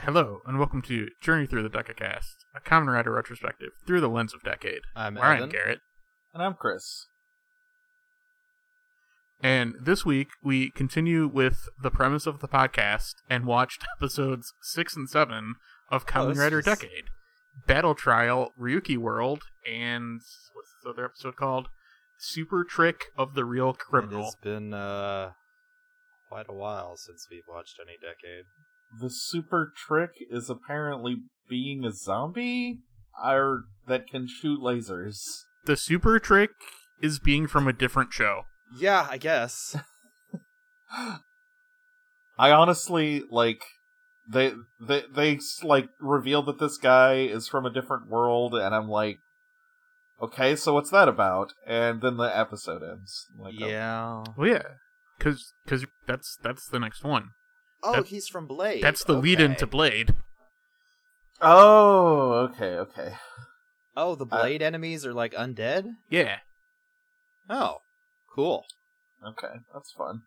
Hello, and welcome to Journey Through the Decacast, a Kamen Rider retrospective through the lens of Decade. I'm Ryan Garrett. And I'm Chris and this week we continue with the premise of the podcast and watched episodes 6 and 7 of Kamen this Rider is- Decade. Battle Trial, Ryuki World, and what's this other episode called? Super Trick of the Real Criminal. It's been uh, quite a while since we've watched any decade. The super trick is apparently being a zombie or that can shoot lasers. The Super Trick is being from a different show. Yeah, I guess. I honestly like they they they like reveal that this guy is from a different world and I'm like okay, so what's that about? And then the episode ends. Like, oh, yeah. Well, yeah, because cause that's that's the next one. Oh, That- he's from Blade. That's the lead Okay. into Blade. Oh, okay, okay. Oh, the Uh, Blade enemies are like undead. Yeah. Oh, cool. Okay, that's fun.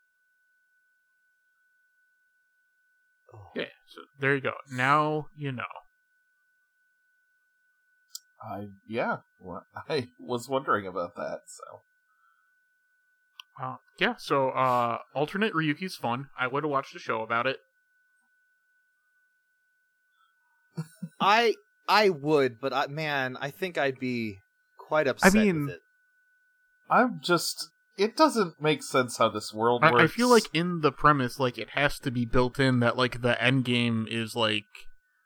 Oh. Yeah, so there you go. Now you know. I yeah, well, I was wondering about that. So Uh, yeah, so uh, alternate Ryuki's fun. I would have watched a show about it. I I would, but I, man, I think I'd be quite upset I mean, with it. I'm just. It doesn't make sense how this world I, works. I feel like in the premise, like it has to be built in that like the end game is like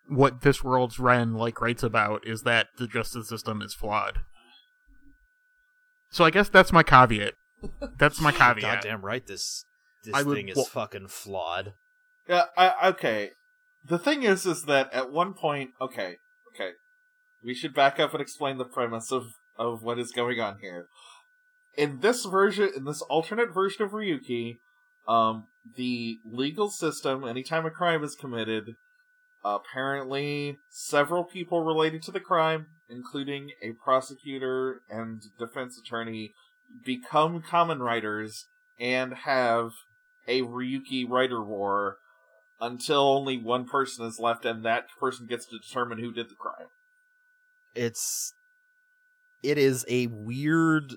what this world's Ren like writes about is that the justice system is flawed. So I guess that's my caveat. That's my caveat. Goddamn right, this this I would thing is wa- fucking flawed. Yeah, I, okay. The thing is, is that at one point, okay, okay, we should back up and explain the premise of of what is going on here. In this version, in this alternate version of Ryuki, um, the legal system, anytime a crime is committed, apparently several people related to the crime, including a prosecutor and defense attorney, become Kamen Riders and have a Ryuki writer war until only one person is left and that person gets to determine who did the crime. It's it is a weird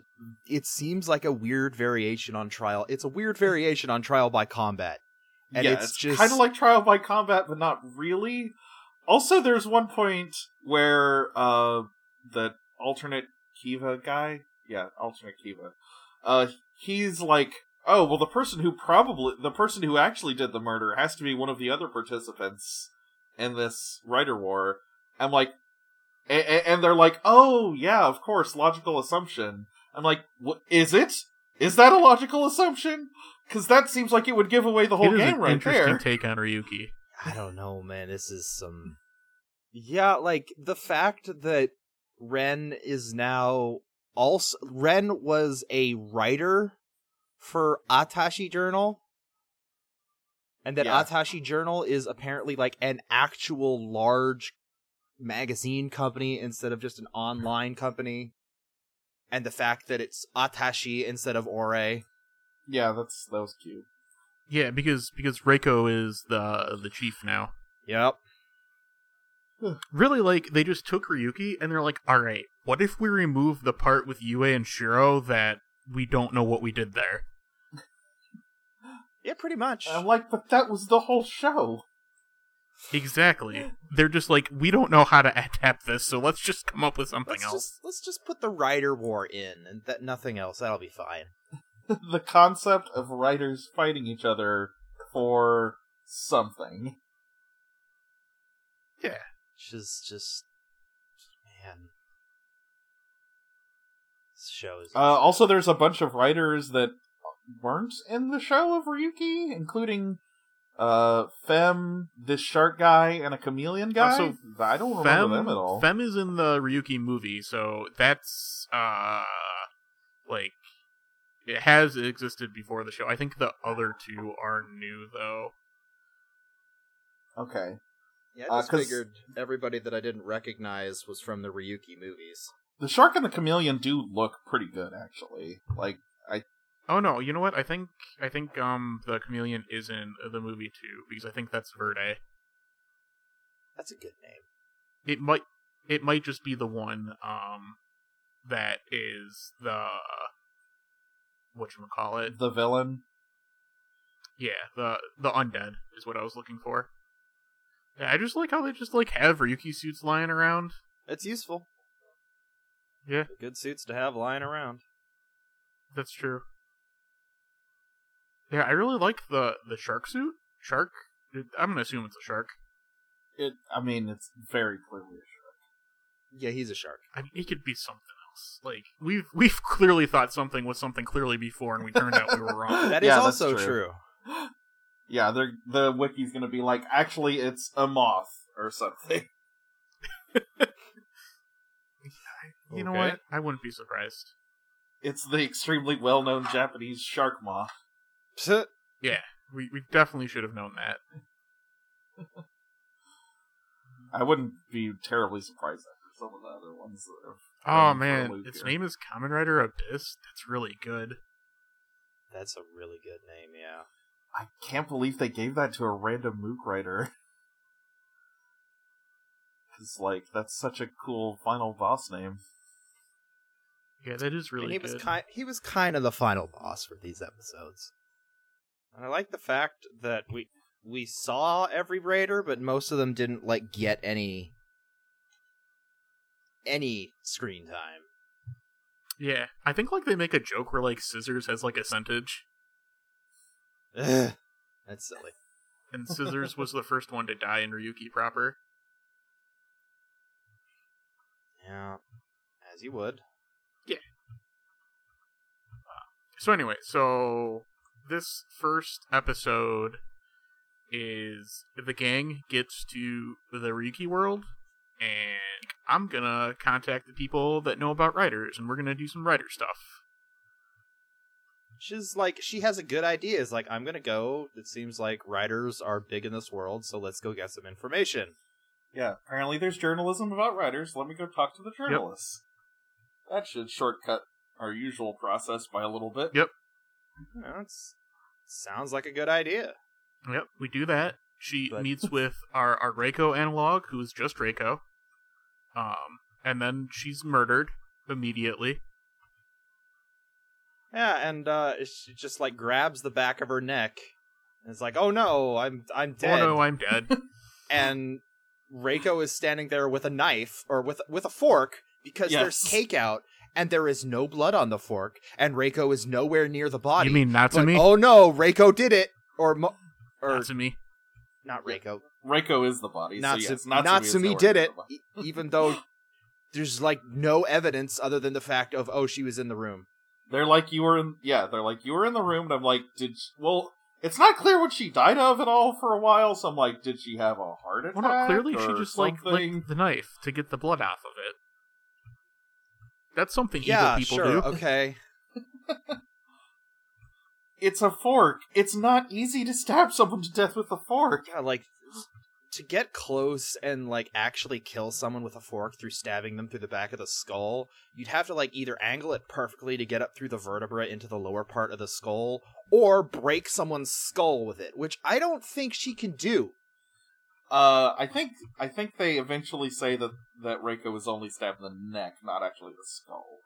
it seems like a weird variation on trial. It's a weird variation on trial by combat. And yeah, it's it's, just- kind of like trial by combat, but not really. Also, there's one point where uh the alternate Kiva guy, yeah, alternate Kiva, uh, he's like, oh well, the person who probably the person who actually did the murder has to be one of the other participants in this writer war. I'm like, and, and they're like, oh yeah, of course, logical assumption. I'm like, "Is it? Is that a logical assumption? Because that seems like it would give away the whole is game an right interesting there. take on Ryuki. I don't know, man. This is some Yeah, like the fact that Ren is now also Ren was a writer for Atashi Journal. And that Yeah. Atashi Journal is apparently like an actual large magazine company instead of just an online company. And the fact that it's Atashi instead of Ore. Yeah, that's that was cute. Yeah, because because Reiko is the the chief now. Yep. Really, like they just took Ryuki and they're like, all right, what if we remove the part with Yui and Shiro that we don't know what we did there? Yeah, pretty much. I'm like, but that was the whole show. Exactly. They're just like, we don't know how to adapt this, so let's just come up with something let's else. just let's just put the writer war in and that nothing else. That'll be fine. the concept of writers fighting each other for something. Yeah. Which is just man. This show is Uh, also, there's a bunch of writers that weren't in the show of Ryuki, including uh Femme, this shark guy, and a chameleon guy. Also, I don't remember Femme, them at all. Femme is in the Ryuki movie, so that's uh like it has existed before the show. I think the other two are new though. Okay. Yeah, Uh, I just 'cause- figured everybody that I didn't recognize was from the Ryuki movies. The shark and the chameleon do look pretty good, actually. Like, Oh no, you know what? I think I think um the chameleon is in the movie too because I think that's Verde. That's a good name. It might it might just be the one um that is the what you call it? the villain. Yeah, the the undead is what I was looking for. Yeah, I just like how they just like have Ryuki suits lying around. It's useful. Yeah, Good suits to have lying around. that's true. Yeah, I really like the the shark suit. Shark. I'm gonna assume it's a shark. It, I mean, it's very clearly a shark. Yeah, he's a shark. I mean, it could be something else. Like we've we've clearly thought something was something clearly before, and we turned out we were wrong. That is Yeah, also true. true. Yeah, they're, the wiki's gonna be like, actually, it's a moth or something. You know Okay. what? I wouldn't be surprised. It's the extremely well-known Japanese shark moth. Yeah, we we definitely should have known that. I wouldn't be terribly surprised after some of the other ones that have. Oh thrown for a man, its here. name is Kamen Rider Abyss. That's really good. That's a really good name, yeah. I can't believe they gave that to a random Mook writer. Cause like that's such a cool final boss name. Yeah, that is really and he good. was kind he was kind of the final boss for these episodes. And I like the fact that we we saw every raider, but most of them didn't like get any any screen time. Yeah, I think like they make a joke where like Scissors has like a percentage, Ugh, that's silly. and Scissors was the first one to die in Ryuki proper. Yeah, as you would. Yeah. So anyway, so this first episode is the gang gets to the Ryuki world, and I'm gonna contact the people that know about writers, and we're gonna do some writer stuff. She's like she has a good idea. It's like I'm gonna go. It seems like writers are big in this world, so let's go get some information. Yeah, apparently there's journalism about writers. Let me go talk to the journalists. That should shortcut our usual process by a little bit. Yep. You know, it's sounds like a good idea. Yep, we do that. She But- meets with our our Reiko analog, who's just Reiko, um, and then she's murdered immediately. Yeah, and uh, she just like grabs the back of her neck, and it's like, "Oh no, I'm I'm dead." Oh no, I'm dead. and Reiko is standing there with a knife or with with a fork because there's Yes. cake out and there is no blood on the fork, and Reiko is nowhere near the body. you mean But, Natsumi? Oh no, Reiko did it, or mo- or Natsumi. not Reiko. Reiko is the body. Natsu- so yes, Natsumi, is Natsumi did it, e- even though there's like no evidence other than the fact of oh she was in the room. They're like you were in. Yeah, they're like you were in the room, and I'm like, did she, well. It's not clear what she died of at all for a while, so I'm like, did she have a heart attack? Well, no, clearly she just like something? licked the knife to get the blood off of it. That's something yeah, evil people sure, do. okay. It's a fork. It's not easy to stab someone to death with a fork. Yeah, like to get close and like actually kill someone with a fork through stabbing them through the back of the skull, you'd have to like either angle it perfectly to get up through the vertebra into the lower part of the skull, or break someone's skull with it, which I don't think she can do. Uh, I think I think they eventually say that that Reiko was only stabbed in the neck, not actually the skull.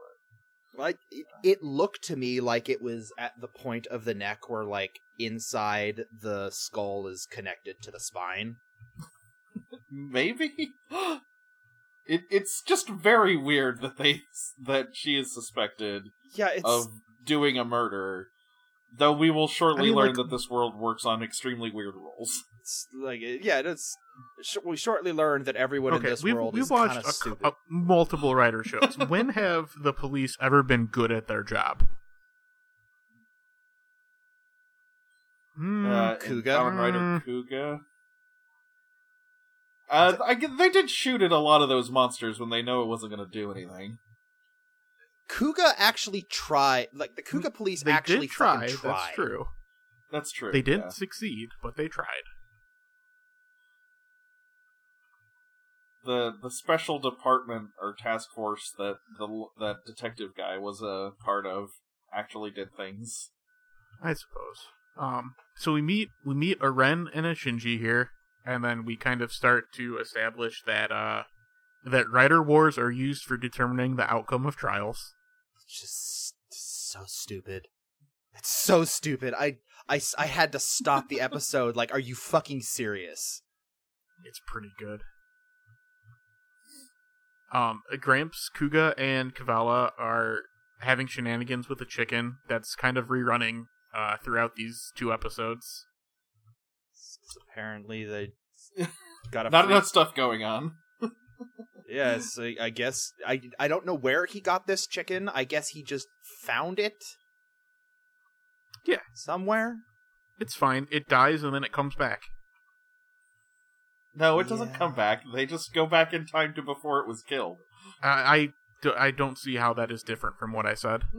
But Like it, it looked to me like it was at the point of the neck where like inside the skull is connected to the spine. maybe it it's just very weird that they that she is suspected Yeah, it's of doing a murder. Though we will shortly I mean, learn like- that this world works on extremely weird rules. It's like yeah, it's sh- we shortly learned that everyone in this we've, world we've is watched kind of a, stupid. a- multiple writer shows. when have the police ever been good at their job? Hmm, uh, Kuuga? Kamen Rider Mm. Kuuga. Uh, I, g- they did shoot at a lot of those monsters when they know it wasn't going to do anything. Kuuga actually tried, like the Kuuga police they actually did try. tried. That's true. That's true. They didn't yeah. succeed, but they tried. The the special department or task force that the that detective guy was a part of actually did things. I suppose. Um, so we meet we meet a Ren and a Shinji here, and then we kind of start to establish that uh that writer wars are used for determining the outcome of trials. It's just so stupid. It's so stupid. I I I had to stop the episode. Like, are you fucking serious? It's pretty good. Um, Gramps, Kuuga, and Kivala are having shenanigans with a chicken that's kind of rerunning uh, throughout these two episodes. S- Apparently, they got a Not free- enough stuff going on. Yes, I, I guess I I don't know where he got this chicken. I guess he just found it. Yeah. somewhere. It's fine. It dies and then it comes back. No, it doesn't Yeah. come back. They just go back in time to before it was killed. I, I, do- I don't see how that is different from what I said.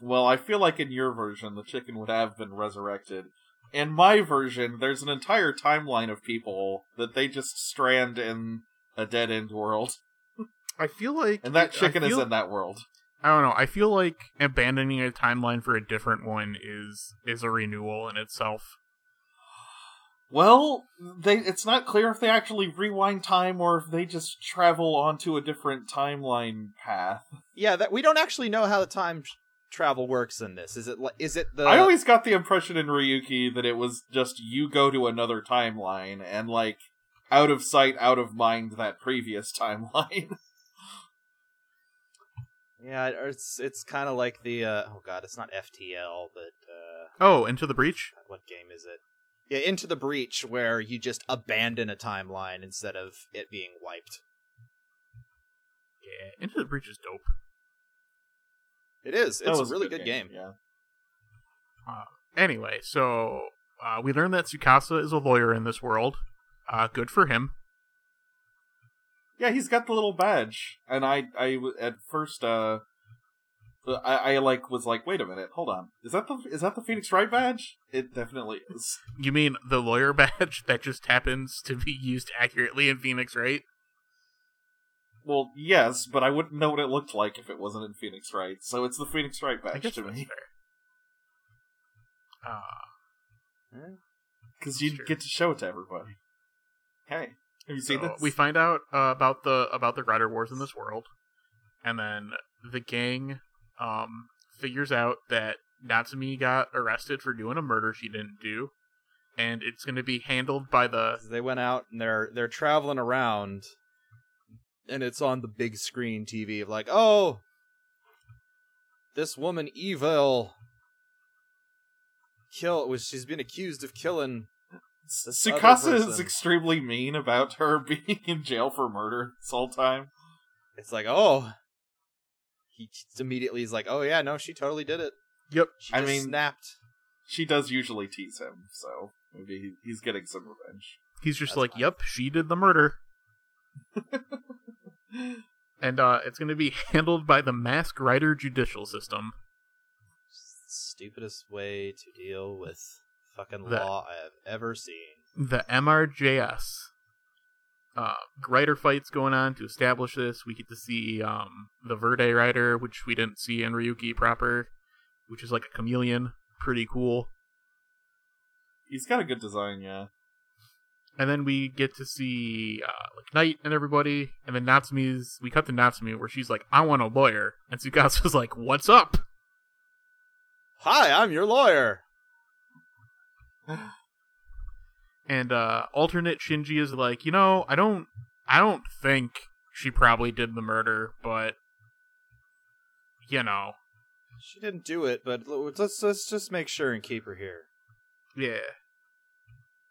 Well, I feel like in your version, the chicken would have been resurrected. In my version, there's an entire timeline of people that they just strand in a dead end world, I feel like and that I chicken is in that world. I don't know. I feel like abandoning a timeline for a different one is is a renewal in itself. Well, they it's not clear if they actually rewind time or if they just travel onto a different timeline path. Yeah, that we don't actually know how the time travel works in this. Is it like is it the I always got the impression in Ryuki that it was just you go to another timeline and like out of sight, out of mind that previous timeline. Yeah, it's it's kind of like the uh, oh god, it's not FTL, but uh, Oh, into the breach. What game is it? Yeah, Into the Breach, where you just abandon a timeline instead of it being wiped. Yeah, into the breach is dope. It is. That It's a was really good game. Yeah. Anyway, so uh, we learn that Tsukasa is a lawyer in this world. Uh, good for him. Yeah, he's got the little badge, and I, I w- at first, uh, I, I like was like, wait a minute, hold on, is that the is that the Phoenix Wright badge? It definitely is. You mean the lawyer badge that just happens to be used accurately in Phoenix, right? Well, yes, but I wouldn't know what it looked like if it wasn't in Phoenix Wright. So it's the Phoenix Wright I badge guess to me fair. Uh, because That's you true. get to show it to everybody. Hey, have you seen So this? we find out uh, about the about the Rider Wars in this world, and then the gang um, figures out that Natsumi got arrested for doing a murder she didn't do, and it's going to be handled by the. They went out and they're they're traveling around, and it's on the big screen TV of like, oh, this woman evil. Kill was she's been accused of killing. this other Tsukasa is extremely mean about her being in jail for murder this whole time. It's like, oh, he immediately is like, oh yeah, no, she totally did it. Yep. She I mean- snapped. She does usually tease him, so maybe he's getting some revenge. He's just That's like, fine. "Yep, she did the murder," and uh, it's going to be handled by the Mask Rider judicial system. Stupidest way to deal with fucking That- law I have ever seen. the MRJS. Uh, Rider fights going on to establish this. We get to see um, the Verde Rider, which we didn't see in Ryuki proper, which is like a chameleon. Pretty cool. He's got a good design, yeah. And then we get to see uh, like Knight and everybody, and then Natsumi's. We cut to Natsumi where she's like, "I want a lawyer," and Tsukasa's like, "What's up?" Hi, I'm your lawyer. And uh, alternate Shinji is like, you know, I don't, I don't think she probably did the murder, but you know, She didn't do it, but let's let's just make sure and keep her here. Yeah.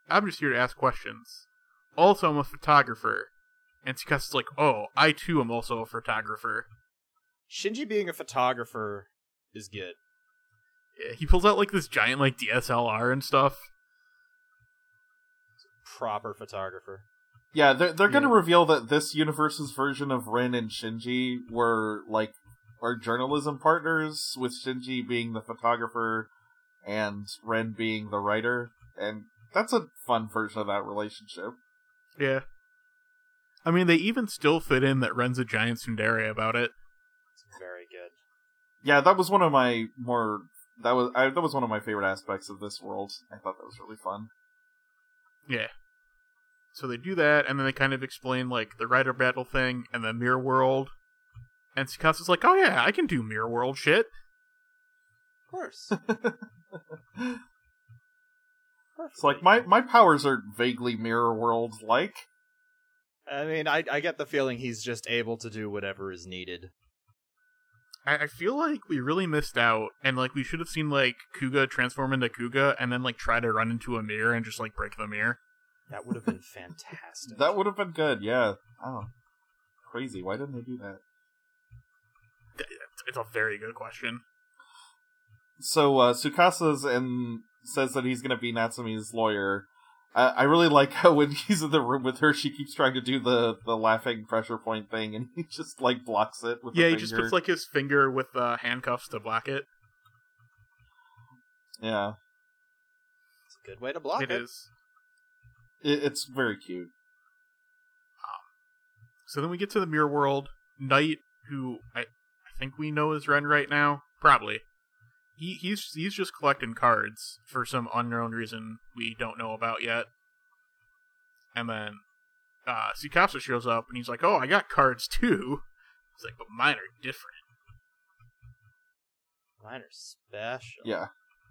I'm just here to ask questions. Also, I'm a photographer. And Tsukasa's like, oh, I too am also a photographer. Shinji being a photographer is good. Yeah, he pulls out like this giant like DSLR and stuff. Proper photographer. Yeah, they're they're gonna Yeah. reveal that this universe's version of Ren and Shinji were like are journalism partners, with Shinji being the photographer and Ren being the writer, and that's a fun version of that relationship. Yeah. I mean, they even still fit in that Ren's a giant tsundere about it. It's very good. Yeah, that was one of my more that was I, that was one of my favorite aspects of this world. I thought that was really fun. Yeah. So they do that, and then they kind of explain like the Rider Battle thing and the Mirror World. And Tsukasa's like, "Oh yeah, I can do Mirror World shit." Of course. It's like my my powers are vaguely mirror world like. I mean, I I get the feeling he's just able to do whatever is needed. I, I feel like we really missed out, and like we should have seen like Kuuga transform into Kuuga, and then like try to run into a mirror and just like break the mirror. That would have been fantastic. That would have been good, yeah. Oh. Crazy. Why didn't they do that? It's- It's a very good question. So uh Tsukasa's and says that he's gonna be Natsumi's lawyer. I, I really like how when he's in the room with her, she keeps trying to do the, the laughing pressure point thing, and he just like blocks it with Yeah, the he finger. just puts like his finger with uh, handcuffs to block it. yeah, It's a good way to block it. It is. It, it's very cute. So then we get to the mirror world. Knight, who I, I think we know is Ren right now, probably. He he's he's just collecting cards for some unknown reason we don't know about yet. And then uh Tsukasa shows up and he's like, "Oh, I got cards too." He's like, "But mine are different." Mine are special. Yeah,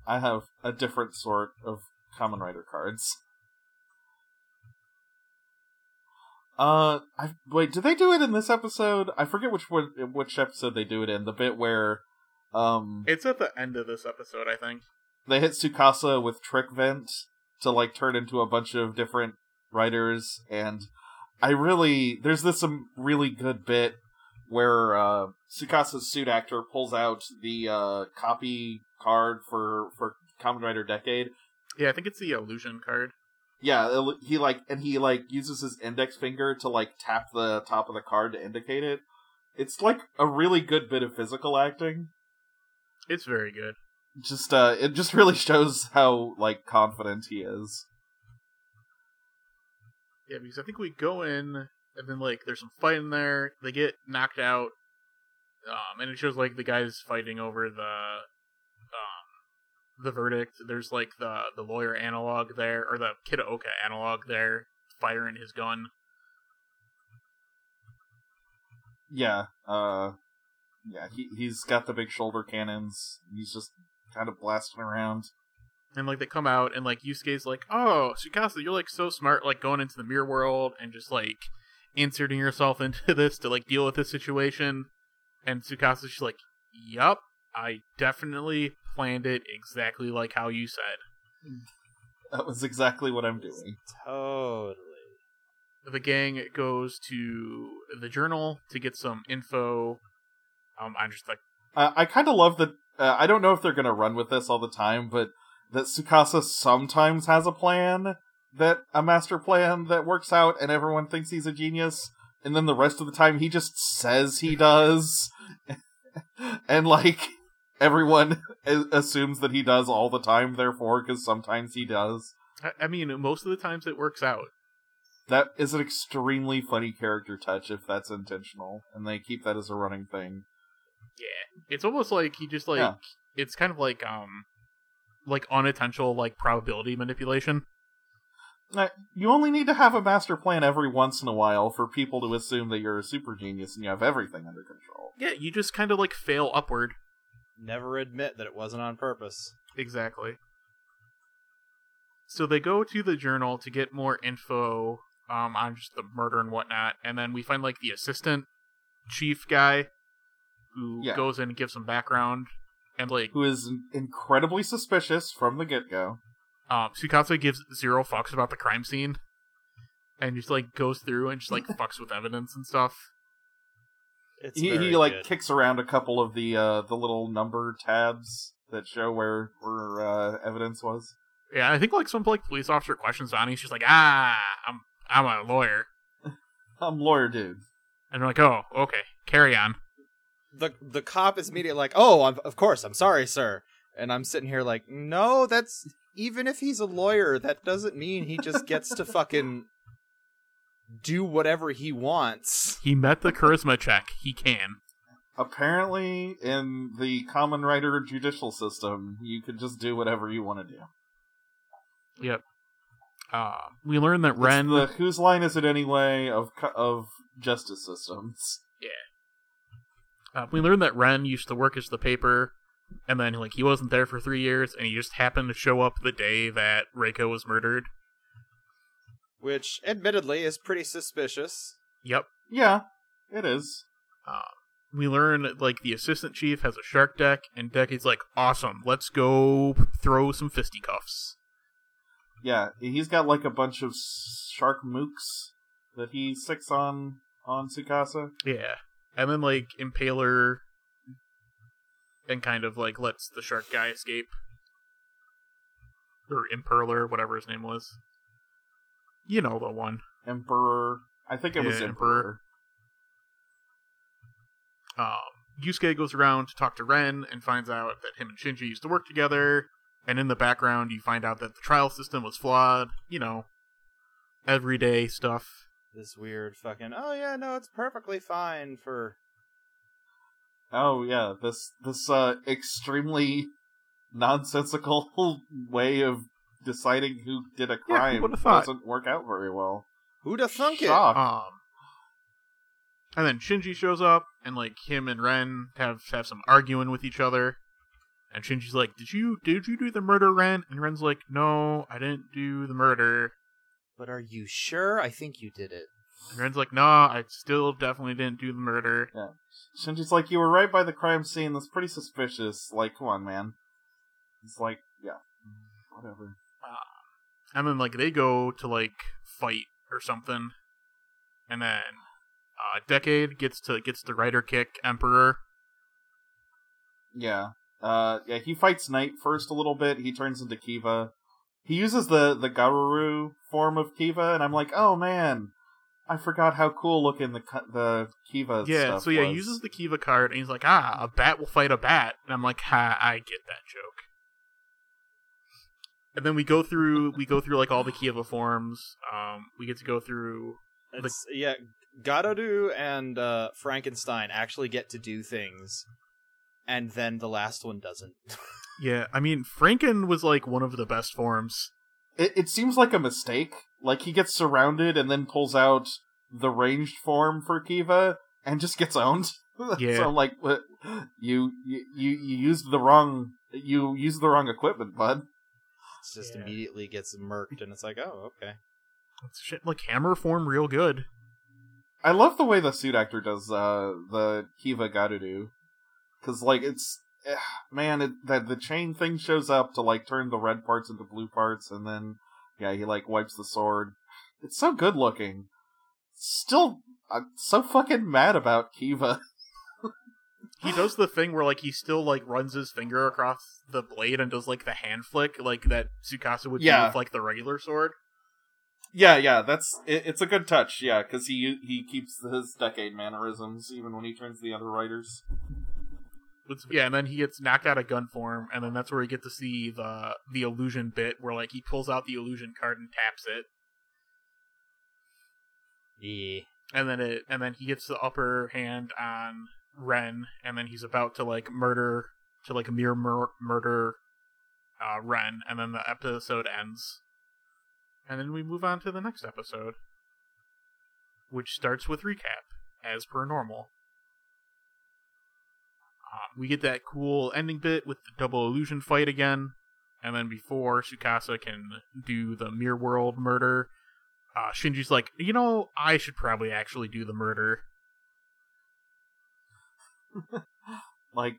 I have a different sort of Kamen Rider cards. Uh, I wait. Did they do it in this episode? I forget which one, which episode they do it in. The bit where, um, It's at the end of this episode, I think. they hit Tsukasa with Trick Vent to like turn into a bunch of different writers, and I really there's this some really good bit where uh, Tsukasa's suit actor pulls out the uh, copy card for for Kamen Rider Decade. Yeah, I think it's the illusion card. Yeah, he like and he like uses his index finger to like tap the top of the card to indicate it. It's like a really good bit of physical acting. It's very good. Just uh it just really shows how like confident he is. Yeah, because I think we go in and then like there's some fighting there. They get knocked out, um, and it shows like the guys fighting over the the verdict. There's like the the lawyer analog there, or the Kitaoka analog there, firing his gun. Yeah, uh yeah, he he's got the big shoulder cannons. He's just kind of blasting around. And like they come out and like Yusuke's like, "Oh, Tsukasa, you're like so smart, like going into the mirror world and just like inserting yourself into this to like deal with this situation." And Tsukasa's just like, "Yup, I definitely planned it exactly like how you said." That was exactly what I'm doing. Totally. The gang goes to the journal to get some info. Um, I'm just like, I, I kind of love that. Uh, I don't know if they're gonna run with this all the time, but that Tsukasa sometimes has a plan that a master plan that works out, and everyone thinks he's a genius, and then the rest of the time he just says he does, and like everyone assumes that he does all the time. Therefore, because sometimes he does. I, mean, most of the times it works out. That is an extremely funny character touch if that's intentional, and they keep that as a running thing. Yeah, it's almost like he just like Yeah. it's kind of like um like unintentional like probability manipulation. You only need to have a master plan every once in a while for people to assume that you're a super genius and you have everything under control. Yeah, you just kind of like fail upward. Never admit that it wasn't on purpose. Exactly. So they go to the journal to get more info um, on just the murder and whatnot, and then we find like the assistant chief guy who Yeah. goes in and gives some background, and like Who is incredibly suspicious from the get go. um, Tsukasa gives zero fucks about the crime scene, and just like goes through and just like fucks with evidence and stuff. It's He, he like good. kicks around a couple of the uh, the little number tabs that show where where uh, evidence was. Yeah, I think like some like police officer questions on, he's just like, ah, I'm I'm a lawyer, I'm lawyer dude. and they're like, oh, okay, carry on. the the cop is immediately like, "Oh, I'm, of course, I'm sorry, sir." And I'm sitting here like, "No, that's even if he's a lawyer, that doesn't mean he just gets to fucking do whatever he wants. He met the charisma check. He can. Apparently, in the Kamen Rider judicial system, you could just do whatever you want to do. Yep. Uh, we learned that It's Ren. the whose line is it anyway of of justice systems. Yeah. Uh, we learned that Ren used to work as the paper, and then like he wasn't there for three years, and he just happened to show up the day that Reiko was murdered. Which, admittedly, is pretty suspicious. Yep. Yeah, it is. Uh, we learn that, like the assistant chief has a shark deck, and Decky's like, "Awesome, let's go throw some fisticuffs." Yeah, he's got like a bunch of shark mooks that he sticks on on Tsukasa. Yeah, and then like Impaler, and kind of like lets the shark guy escape, or Imperler, whatever his name was. You know the one. Emperor. I think it was Yeah, Emperor. um, Yusuke goes around to talk to Ren and finds out that him and Shinji used to work together. And in the background, you find out that the trial system was flawed. You know, everyday stuff. This weird fucking, oh yeah, no, it's perfectly fine for. Oh yeah, this this uh extremely nonsensical way of deciding who did a crime would've thought? doesn't work out very well. Who'da thunk it? Um, and then Shinji shows up, and like him and Ren have have some arguing with each other. And Shinji's like, "Did you did you do the murder, Ren?" And Ren's like, "No, I didn't do the murder." But are you sure? I think you did it. And Ren's like, "No, I still definitely didn't do the murder." Shinji's like, you were right by the crime scene. That's pretty suspicious. Like, come on, man. It's like, yeah, whatever. And then like they go to like fight or something, and then uh, Decade gets to gets the rider kick Emperor. Yeah. Uh, yeah, he fights Knight first a little bit. He turns into Kiva. He uses the the Garuru form of Kiva, and I'm like, oh man, I forgot how cool looking the the Kiva. yeah, stuff so yeah, was. he uses the Kiva card, and he's like, "Ah, a bat will fight a bat," and I'm like, "Ha, I get that joke." And then we go through we go through like all the Kiva forms. Um, we get to go through It's, yeah, Gadodu and uh, Frankenstein actually get to do things, and then the last one doesn't. yeah. I mean, Franken was like one of the best forms. It, it seems like a mistake. Like he gets surrounded and then pulls out the ranged form for Kiva and just gets owned. Yeah. so like. You, you you you used the wrong you used the wrong equipment, bud. It's just Yeah. immediately gets murked, and it's like, oh, okay. It's shit like hammer form, real good. I love the way the suit actor does uh the Kiva Garuru, because like it's eh, man, it, that the chain thing shows up to like turn the red parts into blue parts, and then yeah, he like wipes the sword. It's so good looking. Still, I'm so fucking mad about Kiva. He does the thing where like he still like runs his finger across the blade and does like the hand flick like that Tsukasa would do with like the regular sword. Yeah, yeah, that's it, it's a good touch. Yeah, because he he keeps his decade mannerisms even when he turns the other writers. It's- yeah, and then he gets knocked out of gun form, and then that's where we get to see the the illusion bit where like he pulls out the illusion card and taps it, Yeah. and then it and then he gets the upper hand on Ren, and then he's about to like murder to like a mere mur- murder uh, Ren, and then the episode ends, and then we move on to the next episode, which starts with recap as per normal. Uh, we get that cool ending bit with the double illusion fight again, and then before Tsukasa can do the mirror world murder, uh, Shinji's like, you know, I should probably actually do the murder. Like,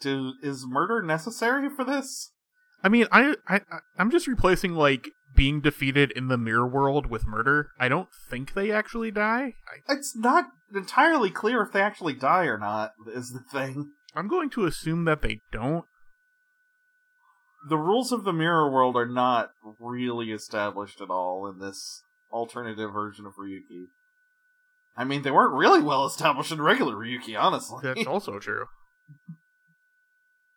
do, is murder necessary for this? I mean, I, I, I- I'm just replacing like being defeated in the mirror world with murder. I don't think they actually die. I, It's not entirely clear if they actually die or not. Is the thing. I'm going to assume that they don't. The rules of the mirror world are not really established at all in this alternative version of Ryuki. I mean, they weren't really well established in regular Ryuki, honestly. That's also true.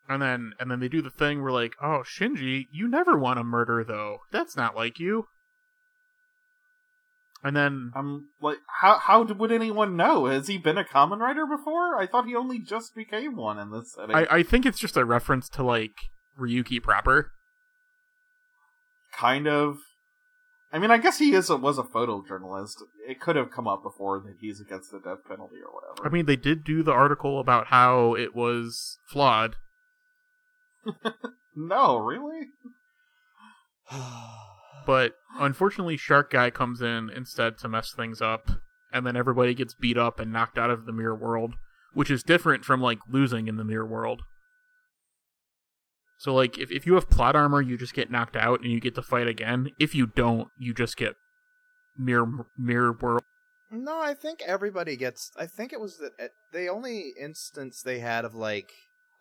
And then, and then they do the thing where like, oh Shinji, you never want to murder though. That's not like you. And then I'm like, how how would anyone know? Has he been a Kamen Rider before? I thought he only just became one in this setting. I, I think it's just a reference to like Ryuki proper. kind of. I mean, I guess he is a, was a photojournalist. It could have come up before that he's against the death penalty or whatever. I mean, they did do the article about how it was flawed. no, really? But unfortunately, Shark Guy comes in instead to mess things up, and then everybody gets beat up and knocked out of the mirror world, which is different from like losing in the mirror world. So like if, if you have plot armor, you just get knocked out and you get to fight again. If you don't, you just get mirror mirror world. No, I think everybody gets. I think it was that uh, the only instance they had of like,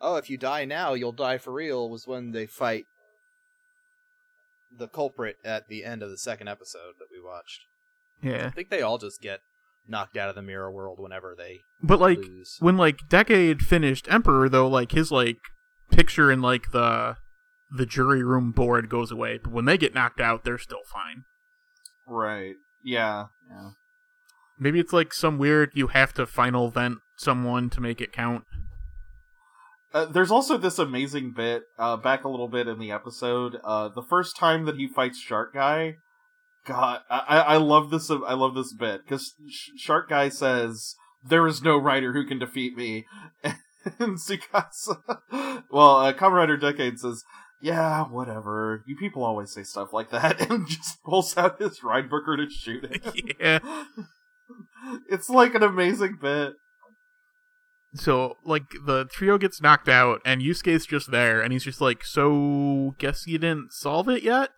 oh, if you die now, you'll die for real, was when they fight the culprit at the end of the second episode that we watched. Yeah, I think they all just get knocked out of the mirror world whenever they But like lose. when like Decade finished Emperor though, like his like picture in like the the jury room board goes away. But when they get knocked out, they're still fine. Right. Yeah. Yeah. Maybe it's like some weird you have to final vent someone to make it count. Uh, there's also this amazing bit uh, back a little bit in the episode. Uh, the first time that he fights Shark Guy, God, I, I love this. I love this bit because Sh- Shark Guy says, "There is no writer who can defeat me," and Tsukasa, well, uh, Kamen Rider Decade says, "Yeah, whatever. You people always say stuff like that," and just pulls out his Ride Booker to shoot it. Yeah. it's like an amazing bit. So like the trio gets knocked out and Yusuke's just there and he's just like, So guess you didn't solve it yet?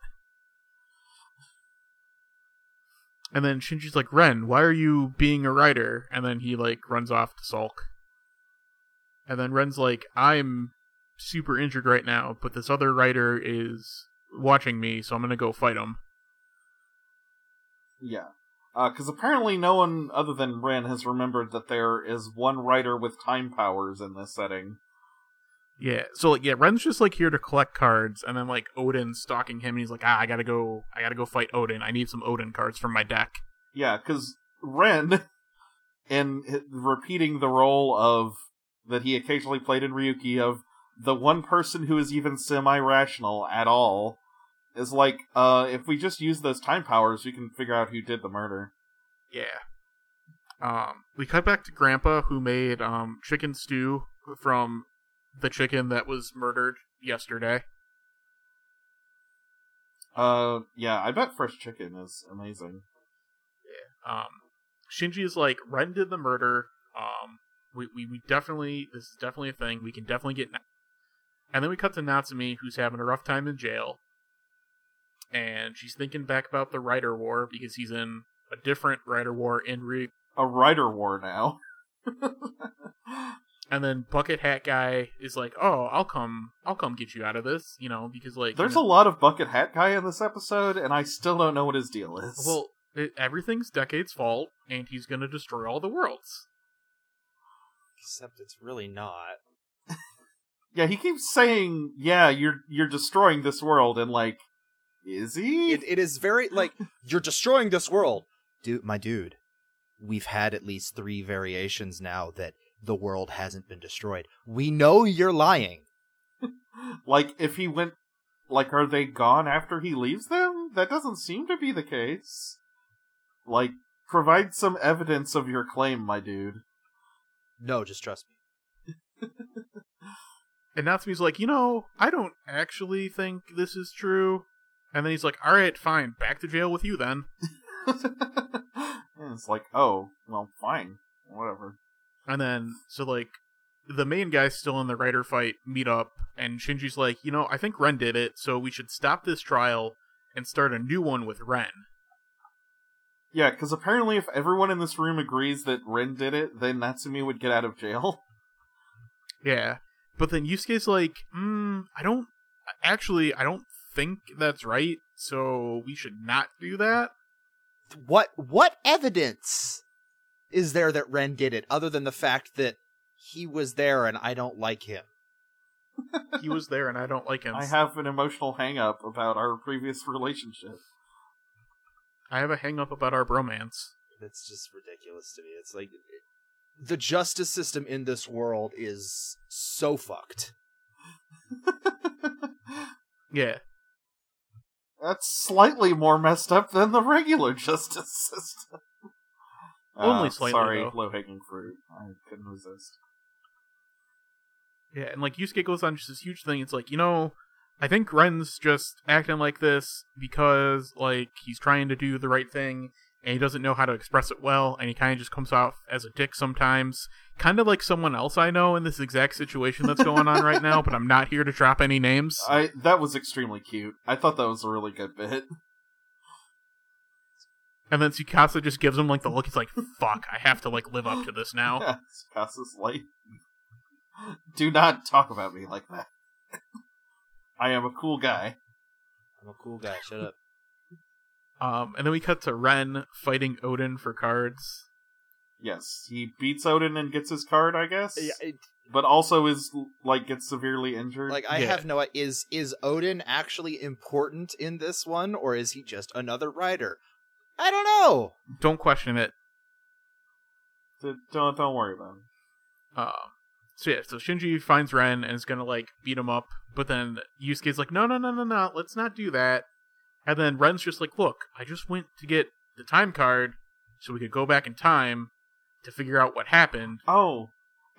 And then Shinji's like, Ren, why are you being a writer? And then he like runs off to sulk. And then Ren's like, I'm super injured right now, but this other writer is watching me, so I'm gonna go fight him. Yeah. Because apparently no one other than Ren has remembered that there is one writer with time powers in this setting. Yeah, so like yeah, Ren's just like here to collect cards, and then like Odin's stalking him, and he's like, ah, I gotta go, I gotta go fight Odin. I need some Odin cards from my deck. Yeah, because Ren, in repeating the role of that he occasionally played in Ryuki of the one person who is even semi-rational at all, is like, uh, if we just use those time powers, we can figure out who did the murder. Yeah. Um, we cut back to Grandpa, who made um chicken stew from the chicken that was murdered yesterday. Uh, yeah, I bet fresh chicken is amazing. Yeah. Um, Shinji is like, Ren did the murder. Um, we, we, we definitely, this is definitely a thing. We can definitely get. Na- and then we cut to Natsumi, who's having a rough time in jail. And she's thinking back about the writer War because he's in a different writer War in Re. A writer war now. And then Bucket Hat Guy is like, "Oh, I'll come, I'll come get you out of this," you know, because like There's you a lot of bucket hat guy in this episode, and I still don't know what his deal is. well, it, everything's Decade's fault, and he's gonna destroy all the worlds. Except it's really not. yeah, he keeps saying, "Yeah, you're you're destroying this world," and like, is he? It, it is very like you're destroying this world, dude. My dude, we've had at least three variations now that the world hasn't been destroyed. We know you're lying. like, if he went, like, are they gone after he leaves them? That doesn't seem to be the case. Like, provide some evidence of your claim, my dude. No, just trust me. And Natsumi's like, you know, I don't actually think this is true. And then he's like, all right, fine, back to jail with you then. and it's like, oh, well, fine, whatever. And then, so like, the main guys still in the writer fight meet up, and Shinji's like, you know, I think Ren did it, so we should stop this trial and start a new one with Ren. Yeah, because apparently, if everyone in this room agrees that Ren did it, then Natsumi would get out of jail. Yeah. But then Yusuke's like, mm, I don't, actually, I don't think that's right, so we should not do that. What what evidence is there that Ren did it other than the fact that he was there and I don't like him? He was there and I don't like him. I have an emotional hang up about our previous relationship. I have a hang up about our bromance. It's just ridiculous to me. It's like the justice system in this world is so fucked. Yeah. That's slightly more messed up than the regular justice system. Only Uh, slightly, Sorry, low hanging fruit. I couldn't resist. Yeah, and like Yusuke goes on just this huge thing. It's like, you know, I think Ren's just acting like this because like he's trying to do the right thing and he doesn't know how to express it well and he kind of just comes off as a dick sometimes. Kind of like someone else I know in this exact situation that's going on right now, but I'm not here to drop any names. I that was extremely cute. I thought that was a really good bit. And then Tsukasa just gives him like the look. He's like, "Fuck, I have to like live up to this now." Yeah, Cass's like, do not talk about me like that. I am a cool guy. I'm a cool guy. Shut up. Um, and then we cut to Ren fighting Odin for cards. Yes, he beats Odin and gets his card, I guess. Yeah, it, but also is like gets severely injured. like I Yeah. have no is is Odin actually important in this one or is he just another rider? I don't know. Don't question it. D- don't don't worry about it. Um, so yeah, so Shinji finds Ren and is gonna like beat him up, but then Yusuke's like, no, no, no, no, no, let's not do that. And then Ren's just like, look, I just went to get the time card so we could go back in time to figure out what happened. Oh,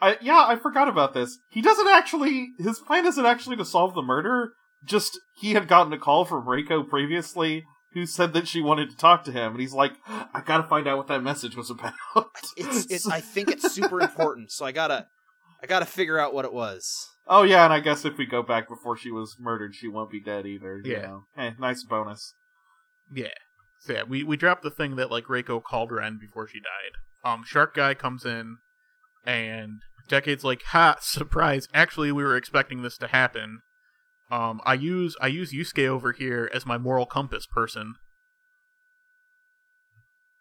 I yeah, I forgot about this. He doesn't actually. His plan isn't actually to solve the murder. Just he had gotten a call from Reiko previously, who said that she wanted to talk to him, and he's like, "I gotta find out what that message was about." It's it, I think it's super important, so I gotta I gotta figure out what it was. oh yeah, and I guess if we go back before she was murdered, she won't be dead either. You Yeah. know? Hey, nice bonus. Yeah. So yeah, we, we dropped the thing that like Reiko called Ren before she died. Um, Shark Guy comes in, and Decade's like, "Ha! Surprise! Actually, we were expecting this to happen. Um, I use I use Yusuke over here as my moral compass person.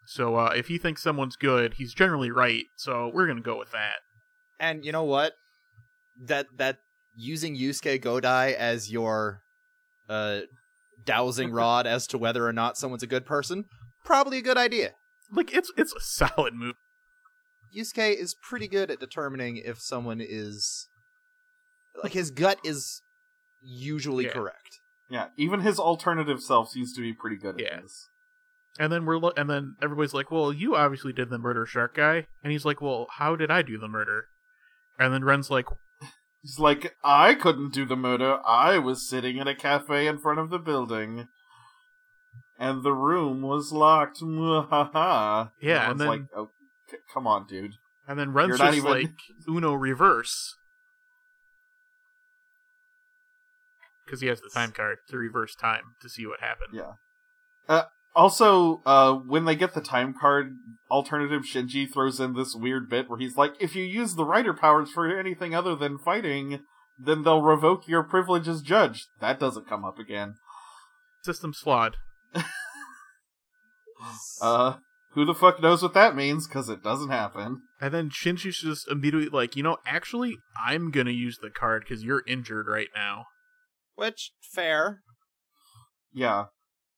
So uh, if he thinks someone's good, he's generally right. So we're gonna go with that. And you know what? That that using Yusuke Godai as your uh dowsing rod as to whether or not someone's a good person, probably a good idea. Like it's it's a solid move. Yusuke is pretty good at determining if someone is like his gut is usually Yeah. correct. Yeah, even his alternative self seems to be pretty good at Yeah. this. And then we're lo- and then everybody's like, "Well, you obviously did the murder, Shark Guy." And he's like, "Well, how did I do the murder?" And then Ren's like, He's like, I couldn't do the murder. I was sitting in a cafe in front of the building. And the room was locked. Yeah, I and then- like, oh, c- come on, dude. and then Ren's You're just even- like Uno reverse because he has the time card to reverse time to see what happened. Yeah. Uh, also, uh, when they get the time card, alternative Shinji throws in this weird bit where he's like, if you use the rider powers for anything other than fighting, then they'll revoke your privilege as judge. That doesn't come up again. System flawed. Uh, who the fuck knows what that means? Because it doesn't happen. And then Shinji's just immediately like, you know, actually, I'm gonna use the card because you're injured right now. Which fair. Yeah.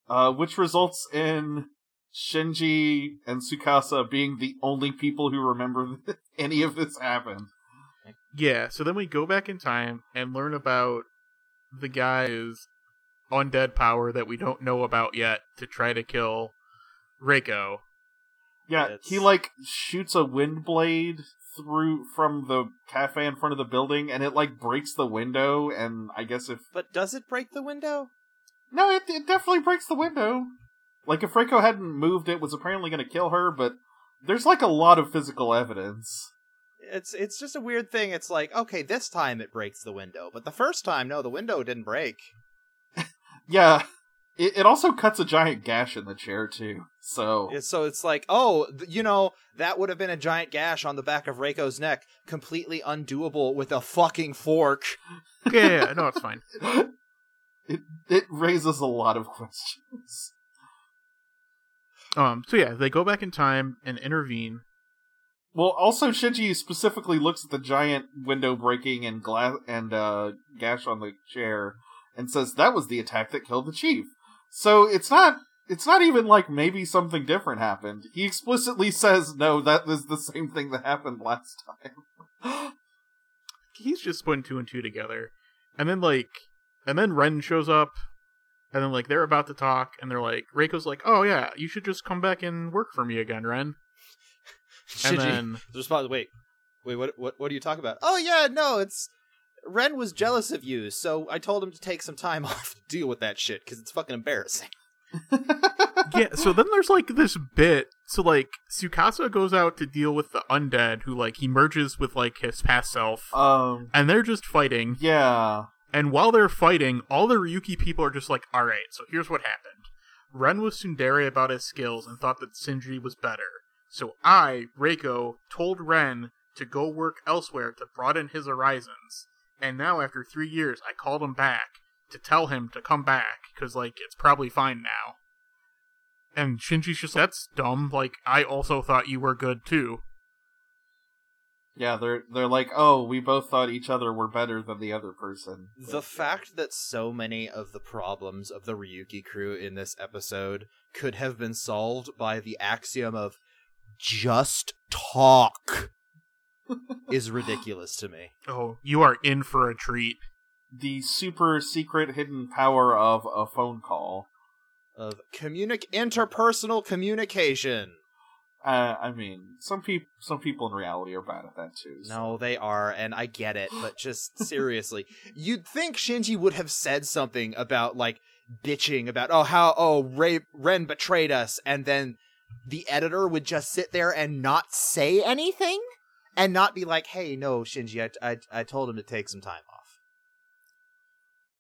Uh, which results in Shinji and Tsukasa being the only people who remember that any of this happened. Yeah. So then we go back in time and learn about the guy's undead power that we don't know about yet to try to kill Reiko. Yeah, It's- he like shoots a wind blade through from the cafe in front of the building and it like breaks the window and I guess if But does it break the window? No, it it definitely breaks the window. Like if Reiko hadn't moved it was apparently going to kill her, but there's like a lot of physical evidence. It's it's just a weird thing. It's like, okay, this time it breaks the window, but the first time, no, the window didn't break. Yeah. It, it also cuts a giant gash in the chair too. So So it's like, oh, th- you know, that would have been a giant gash on the back of Reiko's neck, completely undoable with a fucking fork. Yeah, yeah, yeah, no, it's fine. it it raises a lot of questions. Um. So yeah, they go back in time and intervene. Well, also Shinji specifically looks at the giant window breaking and glass and uh, gash on the chair and says that was the attack that killed the chief. So it's not it's not even like maybe something different happened. He explicitly says, no, that is the same thing that happened last time. He's just putting two and two together. And then like and then Ren shows up and then like they're about to talk and they're like Reiko's like, "Oh yeah, you should just come back and work for me again, Ren." And Shinji then responds, "Wait, wait, what? What? What are you talking about? Oh yeah, no, it's Ren was jealous of you, so I told him to take some time off to deal with that shit because it's fucking embarrassing." yeah, so then there's like this bit. So like Tsukasa goes out to deal with the undead who like he merges with like his past self um, and they're just fighting. yeah. And while they're fighting, all the Ryuki people are just like, "All right, so here's what happened. Ren was tsundere about his skills and thought that Shinji was better. So I, Reiko, told Ren to go work elsewhere to broaden his horizons. And now after 3 years, I called him back to tell him to come back cuz like it's probably fine now." And Shinji's just that's dumb. Like I also thought you were good too. Yeah, they're they're like, oh, we both thought each other were better than the other person. The fact that so many of the problems of the Ryuki crew in this episode could have been solved by the axiom of just talk is ridiculous to me. Oh, you are in for a treat. the super secret hidden power of a phone call. Of communic interpersonal communication. Uh, I mean, some people some people in reality are bad at that too. so- No, they are, and I get it, but just seriously, you'd think Shinji would have said something about like bitching about oh how oh Ray, Ren betrayed us, and then the editor would just sit there and not say anything, and not be like, hey, no, Shinji, I I, I told him to take some time off.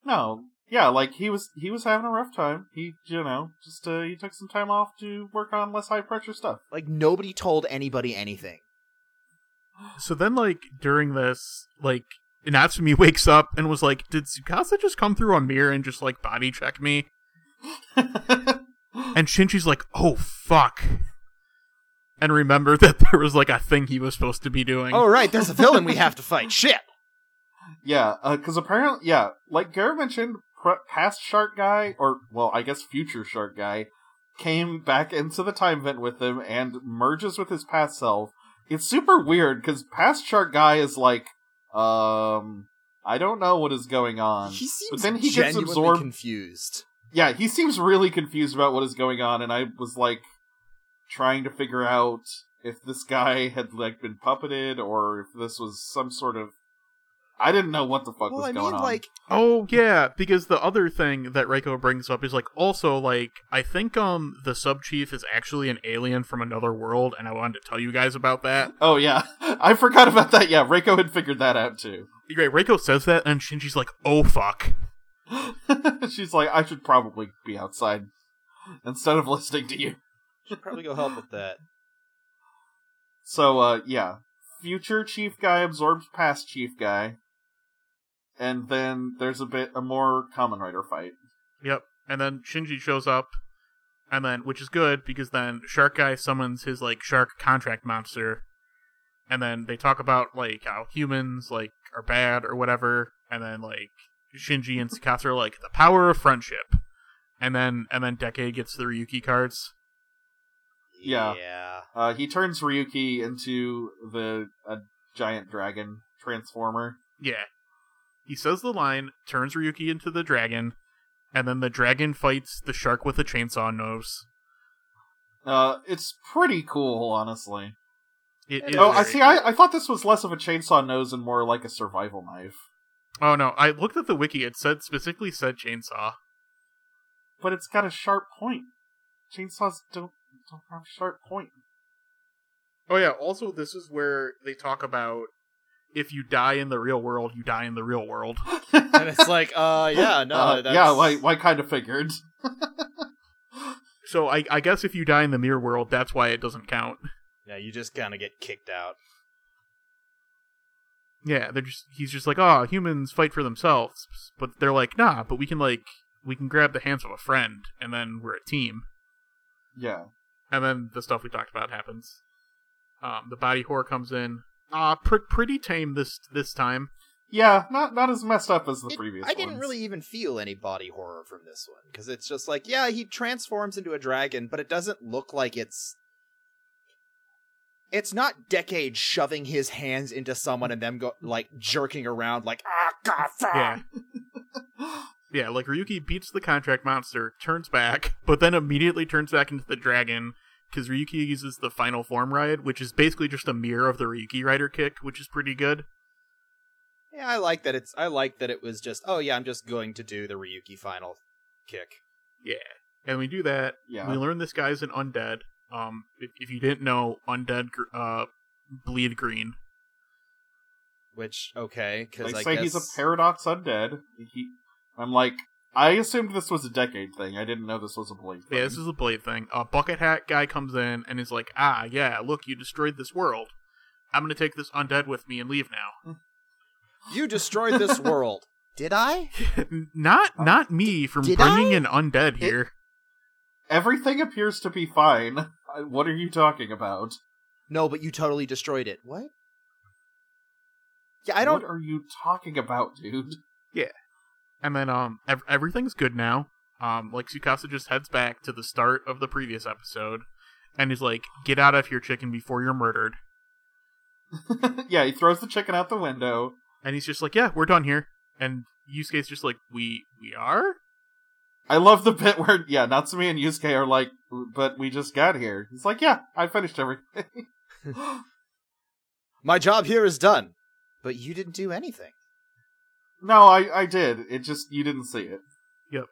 No, yeah, like he was he was having a rough time. He you know just uh, he took some time off to work on less high pressure stuff. Like nobody told anybody anything. So then, like during this, like Inatsumi wakes up and was like, "Did Tsukasa just come through a mirror and just like body check me?" And Shinji's like, "Oh fuck!" And remember that there was like a thing he was supposed to be doing. Oh right, there's a villain we have to fight. Shit. yeah, because apparently, yeah, like Garrett mentioned, pr- past shark guy or well, I guess future shark guy came back into the time vent with him and merges with his past self. It's super weird because past shark guy is like, um, I don't know what is going on. He seems but then he gets absorbed. confused. yeah, he seems really confused about what is going on, and I was like trying to figure out if this guy had like been puppeted or if this was some sort of. I didn't know what the fuck Well, was I going mean, on. like Oh yeah, because the other thing that Reiko brings up is like also like I think um the sub chief is actually an alien from another world, and I wanted to tell you guys about that. oh yeah, I forgot about that. Yeah, Reiko had figured that out too. Great, Reiko says that, and Shinji's like, "Oh fuck." She's like, I should probably be outside instead of listening to you. should probably go help with that. So, uh, yeah. Future chief guy absorbs past chief guy. And then there's a bit, a more Kamen Rider fight. Yep. And then Shinji shows up, and then which is good because then Shark Guy summons his like shark contract monster, and then they talk about like how humans like are bad or whatever, and then like Shinji and Tsukasa are like the power of friendship, and then and then Decade gets the Ryuki cards. Yeah. Yeah. Uh, he turns Ryuki into the, a giant dragon transformer. Yeah. He says the line, turns Ryuki into the dragon, and then the dragon fights the shark with a chainsaw nose. Uh, it's pretty cool, honestly. It is Oh, I see. cool. I, I thought this was less of a chainsaw nose and more like a survival knife. Oh no, I looked at the wiki. It said specifically said chainsaw. But it's got a sharp point. Chainsaws don't, don't have sharp point. Oh yeah. Also, this is where they talk about if you die in the real world, you die in the real world. And it's like, uh, yeah, no, Uh, that's... yeah, I, why kind of figured. So I, I guess if you die in the mirror world, that's why it doesn't count. Yeah, you just kind of get kicked out. Yeah, they're just he's just like, oh, humans fight for themselves, but they're like, nah, but we can like we can grab the hands of a friend, and then we're a team. Yeah. and then the stuff we talked about happens. Um, the body horror comes in. Uh, pr- pretty tame this this time. Yeah, not not as messed up as the It- previous. I didn't ones. really even feel any body horror from this one because it's just like, yeah, he transforms into a dragon, but it doesn't look like it's. It's not Decade shoving his hands into someone and them go like jerking around like ah god Yeah. Yeah, like Ryuki beats the contract monster, turns back, but then immediately turns back into the dragon because Ryuki uses the final form ride, which is basically just a mirror of the Ryuki Rider kick, which is pretty good. Yeah, I like that it's I like that it was just oh yeah, I'm just going to do the Ryuki final kick. Yeah. And we do that. Yeah. We learn this guy's an undead. Um, if, if you didn't know, undead gr- uh bleed green. Which okay, They because I say guess he's a paradox undead. He, I'm like, I assumed this was a decade thing. I didn't know this was a blade. Thing. Yeah, this is a blade thing. A bucket hat guy comes in and is like, "Ah, yeah, look, you destroyed this world. I'm gonna take this undead with me and leave now." you destroyed this world. Did I? not not me from Did bringing I? an undead here. Everything appears to be fine. What are you talking about? No, but you totally destroyed it. What? Yeah, I don't. What are you talking about, dude? And then um ev- everything's good now. Um like Tsukasa just heads back to the start of the previous episode and he's like, "Get out of here, chicken, before you're murdered." yeah, he throws the chicken out the window. And he's just like, "Yeah, we're done here." And Yusuke's just like, "We we are?" I love the bit where, yeah, Natsumi and Yusuke are like, but we just got here. He's like, yeah, I finished everything. My job here is done, but you didn't do anything. No, I, I did. It just, you didn't see it. Yep.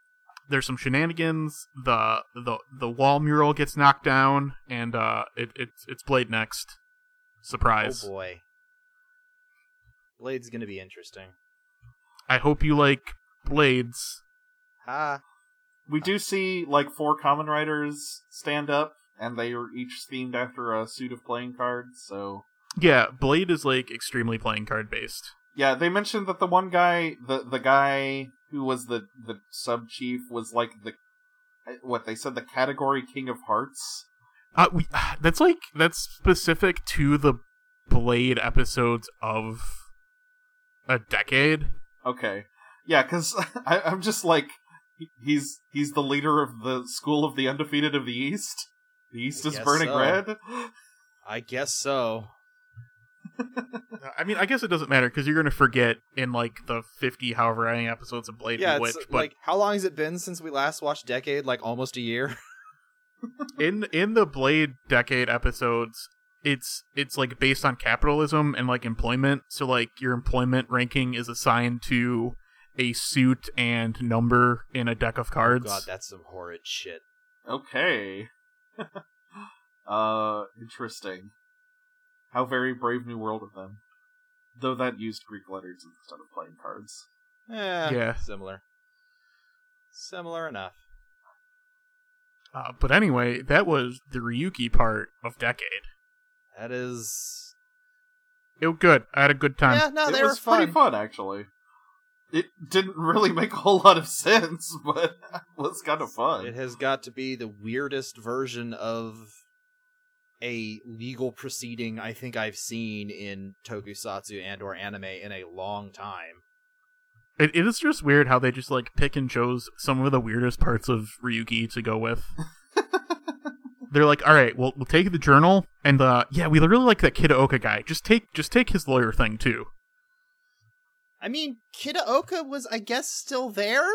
There's some shenanigans. The the the wall mural gets knocked down, and uh, it it's it's Blade next. Surprise! Oh boy, Blade's gonna be interesting. I hope you like blades. Ha! We do see, like, four Kamen Riders stand up, and they are each themed after a suit of playing cards, so. Yeah, Blade is like extremely playing card based. Yeah, they mentioned that the one guy, the the guy who was the the sub chief, was like the what they said the category king of hearts. Uh, we, that's like that's specific to the Blade episodes of a decade. Okay, yeah, because I'm just like he's he's the leader of the school of the undefeated of the East. The East I is burning so. red. I guess so. I mean, I guess it doesn't matter because you're gonna forget in like the fifty however many episodes of Blade yeah, Bewitched. it's But like how long has it been since we last watched Decade? Like almost a year. in in the Blade decade episodes, it's it's like based on capitalism and like employment. So like your employment ranking is assigned to a suit and number in a deck of cards. God, that's some horrid shit. Okay. uh, interesting. How very brave new world of them. Though that used Greek letters instead of playing cards. Eh, Yeah. similar. Similar enough. Uh, but anyway, that was the Ryuki part of Decade. That is. It was good. I had a good time. yeah, no, it they was were pretty fun. fun, actually. It didn't really make a whole lot of sense, but it was kind of fun. It has got to be the weirdest version of a legal proceeding I think I've seen in tokusatsu and or anime in a long time. It, it is just weird how they just like pick and chose some of the weirdest parts of Ryuki to go with. They're like, all right, well, we'll take the journal, and uh, yeah, we really like that Kitaoka guy. Just take, just take his lawyer thing too. I mean, Kitaoka was, I guess, still there.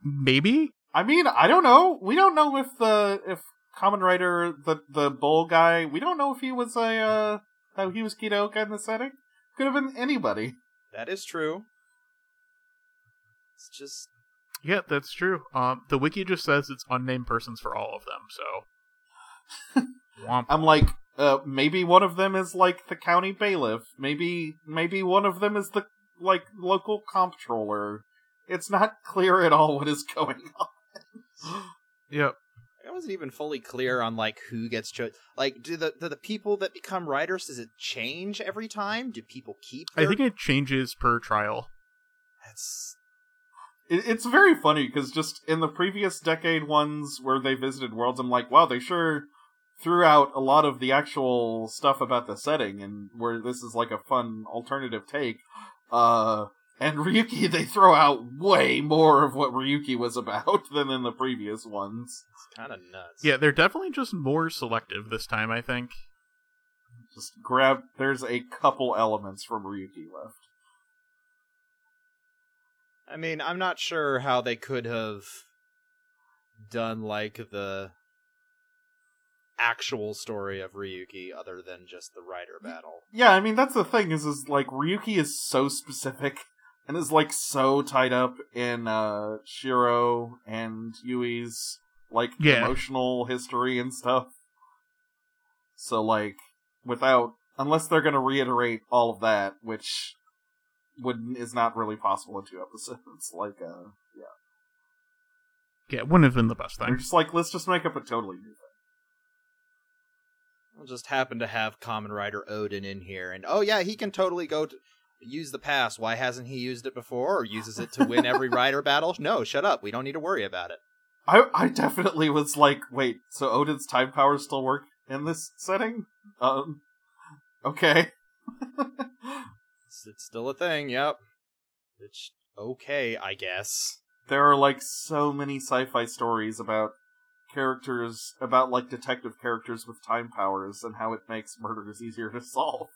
Maybe I mean, I don't know. We don't know if the if Kamen Rider, the the bull guy, we don't know if he was a uh how he was Kitaoka in the setting. Could have been anybody. That is true. It's just Yeah, that's true. Um, the wiki just says it's unnamed persons for all of them. So, I'm like, uh, maybe one of them is like the county bailiff. Maybe maybe one of them is the like local comptroller. It's not clear at all what is going on. yep. I wasn't even fully clear on like who gets chosen. Like, do the do the people that become riders does it change every time? Do people keep? I think it changes per trial. that's It, it's very funny because just in the previous decade ones where they visited worlds, I'm like, wow, they sure threw out a lot of the actual stuff about the setting and where this is like a fun alternative take. Uh, and Ryuki, they throw out way more of what Ryuki was about than in the previous ones. It's kind of nuts. Yeah, they're definitely just more selective this time, I think. Just grab. There's a couple elements from Ryuki left. I mean, I'm not sure how they could have done like the actual story of Ryuki other than just the writer battle. Yeah, I mean that's the thing is is like Ryuki is so specific and is like so tied up in uh Shiro and Yui's like Yeah. emotional history and stuff. So like without unless they're going to reiterate all of that, which would is not really possible in two episodes. Like uh yeah. Yeah, it wouldn't have been the best They're thing. just like let's just make up a totally new thing. I'll just happen to have Kamen Rider Odin in here, and oh yeah, he can totally go to use the pass. Why hasn't he used it before, or uses it to win every rider battle? No, shut up. We don't need to worry about it. I I definitely was like, wait, so Odin's time powers still work in this setting? Um, okay. It's, it's still a thing. Yep. It's okay, I guess. there are like so many sci-fi stories about characters about like detective characters with time powers and how it makes murders easier to solve.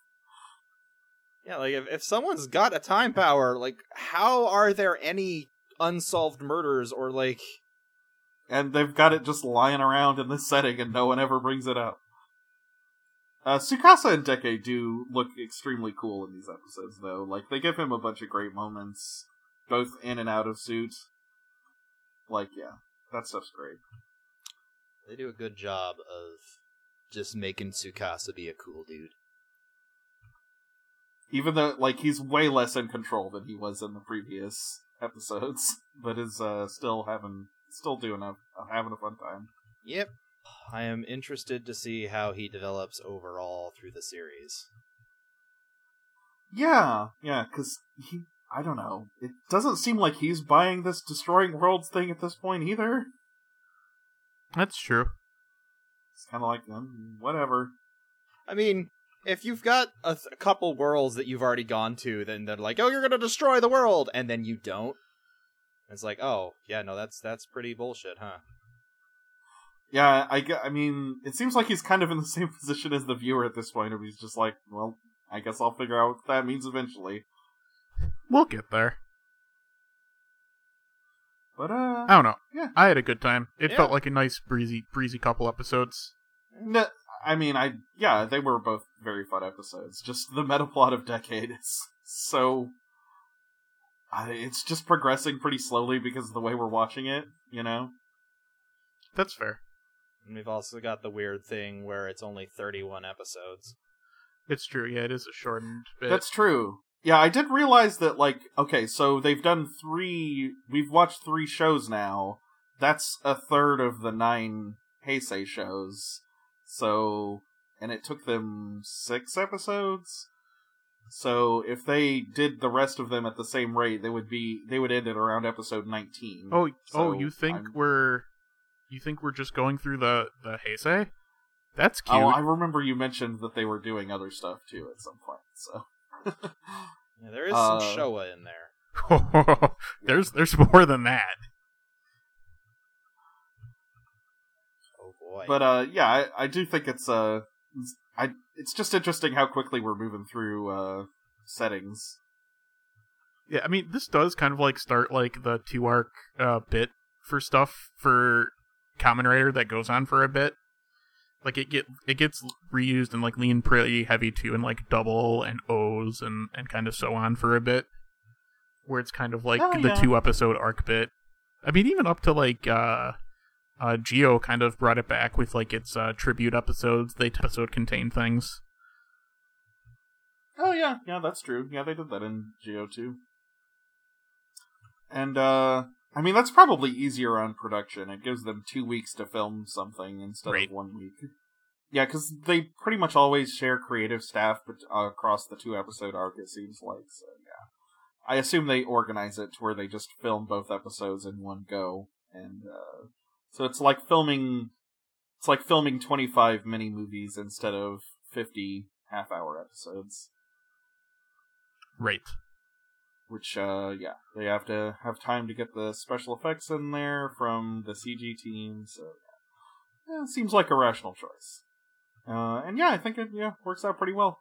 Yeah, like if, if someone's got a time power, like how are there any unsolved murders or like And they've got it just lying around in this setting and no one ever brings it up. Uh, Tsukasa and Deke do look extremely cool in these episodes, though. Like, they give him a bunch of great moments, both in and out of suit. Like, yeah, that stuff's great. they do a good job of just making Tsukasa be a cool dude. Even though like he's way less in control than he was in the previous episodes, but is uh still having still doing a having a fun time. Yep. I am interested to see how he develops overall through the series. Yeah, yeah, because he I don't know. It doesn't seem like he's buying this destroying worlds thing at this point either. That's true. It's kind of like um, whatever. I mean, if you've got a, th- a couple worlds that you've already gone to, then they're like, "Oh, you're gonna destroy the world," and then you don't. It's like, oh, yeah, no, that's that's pretty bullshit, huh? Yeah, I ge- I mean, it seems like he's kind of in the same position as the viewer at this point, where he's just like, well, I guess I'll figure out what that means eventually. We'll get there. But uh, I don't know. Yeah. I had a good time. It Yeah. felt like a nice breezy breezy couple episodes. No, I mean, I yeah, they were both very fun episodes. Just the meta plot of Decade is so. I, it's just progressing pretty slowly because of the way we're watching it. You know, That's fair. And we've also got the weird thing where it's only 31 episodes. It's true. Yeah, it is a shortened bit. that's true. Yeah, I did realize that. Like, okay, so they've done three. We've watched three shows now. That's a third of the nine Heisei shows. So, and it took them six episodes. So if they did the rest of them at the same rate, they would be they would end at around episode nineteen. oh, So oh, you think I'm- we're you think we're just going through the the Heisei? That's cute. Oh, I remember you mentioned that they were doing other stuff too at some point. So Yeah, there is Uh, some Showa in there. there's there's more than that. Boy. but uh yeah i, I do think it's uh it's- i it's just interesting how quickly we're moving through uh settings Yeah, I mean, this does kind of like start like the two arc uh, bit for stuff for Kamen Rider that goes on for a bit. Like it get it gets reused and like lean pretty heavy too, and like double and O's and and kind of so on for a bit, where it's kind of like Oh, the yeah. two episode arc bit. I mean, even up to like uh, uh, Zi-O kind of brought it back with like its uh, tribute episodes. They episode contain things. oh yeah yeah that's true yeah they did that in Zi-O too and uh i mean that's probably easier on production it gives them two weeks to film something instead Right. of one week yeah because they pretty much always share creative staff but, uh, across the two episode arc it seems like so yeah i assume they organize it to where they just film both episodes in one go and uh so it's like filming it's like filming 25 mini movies instead of 50 half hour episodes. Right. which uh yeah they have to have time to get the special effects in there from the cg team so yeah, it seems like a rational choice. Uh and yeah i think it yeah works out pretty well.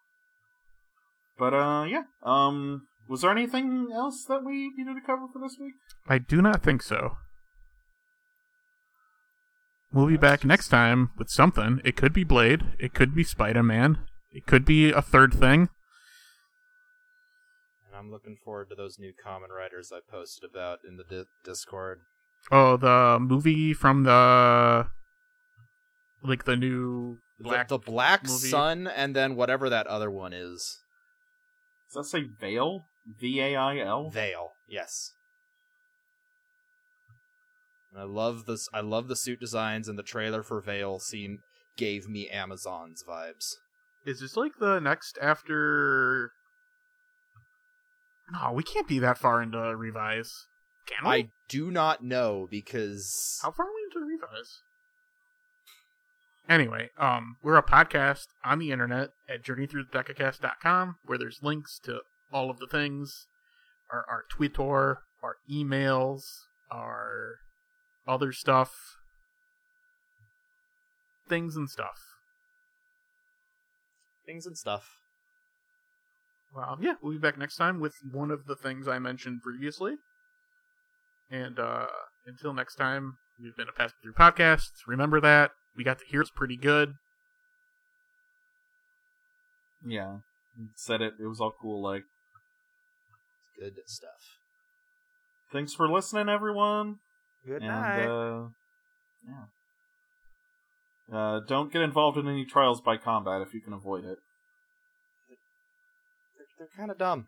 But uh yeah um was there anything else that we needed to cover for this week? I do not think so. We'll be back next time with something. It could be Blade. It could be Spider Man. It could be a third thing. And I'm looking forward to those new Kamen Riders I posted about in the di- Discord. Oh, the movie from the like the new The- Black the, Black movie. Sun, and then whatever that other one is. does that say veil v-a-i-l Vail, yes. And I love this. I love the suit designs, and the trailer for Vail seemed gave me Amazons vibes. Is this like the next after? No, we can't be that far into Revice. Can we? I do not know because How far are we into Revice? Anyway, um, we're a podcast on the internet at journeythroughthedecacast.com where there's links to all of the things, our our Twitter, our emails, our other stuff, things and stuff. things and stuff. Well, yeah, we'll be back next time with one of the things I mentioned previously. And uh until next time, we've been a Pass Through Podcast. Remember that. We got to hear it's pretty good. yeah said it it was all cool like Good stuff. thanks for listening everyone Good and uh yeah. Uh don't get involved in any trials by combat if you can avoid it. They're they're kind of dumb.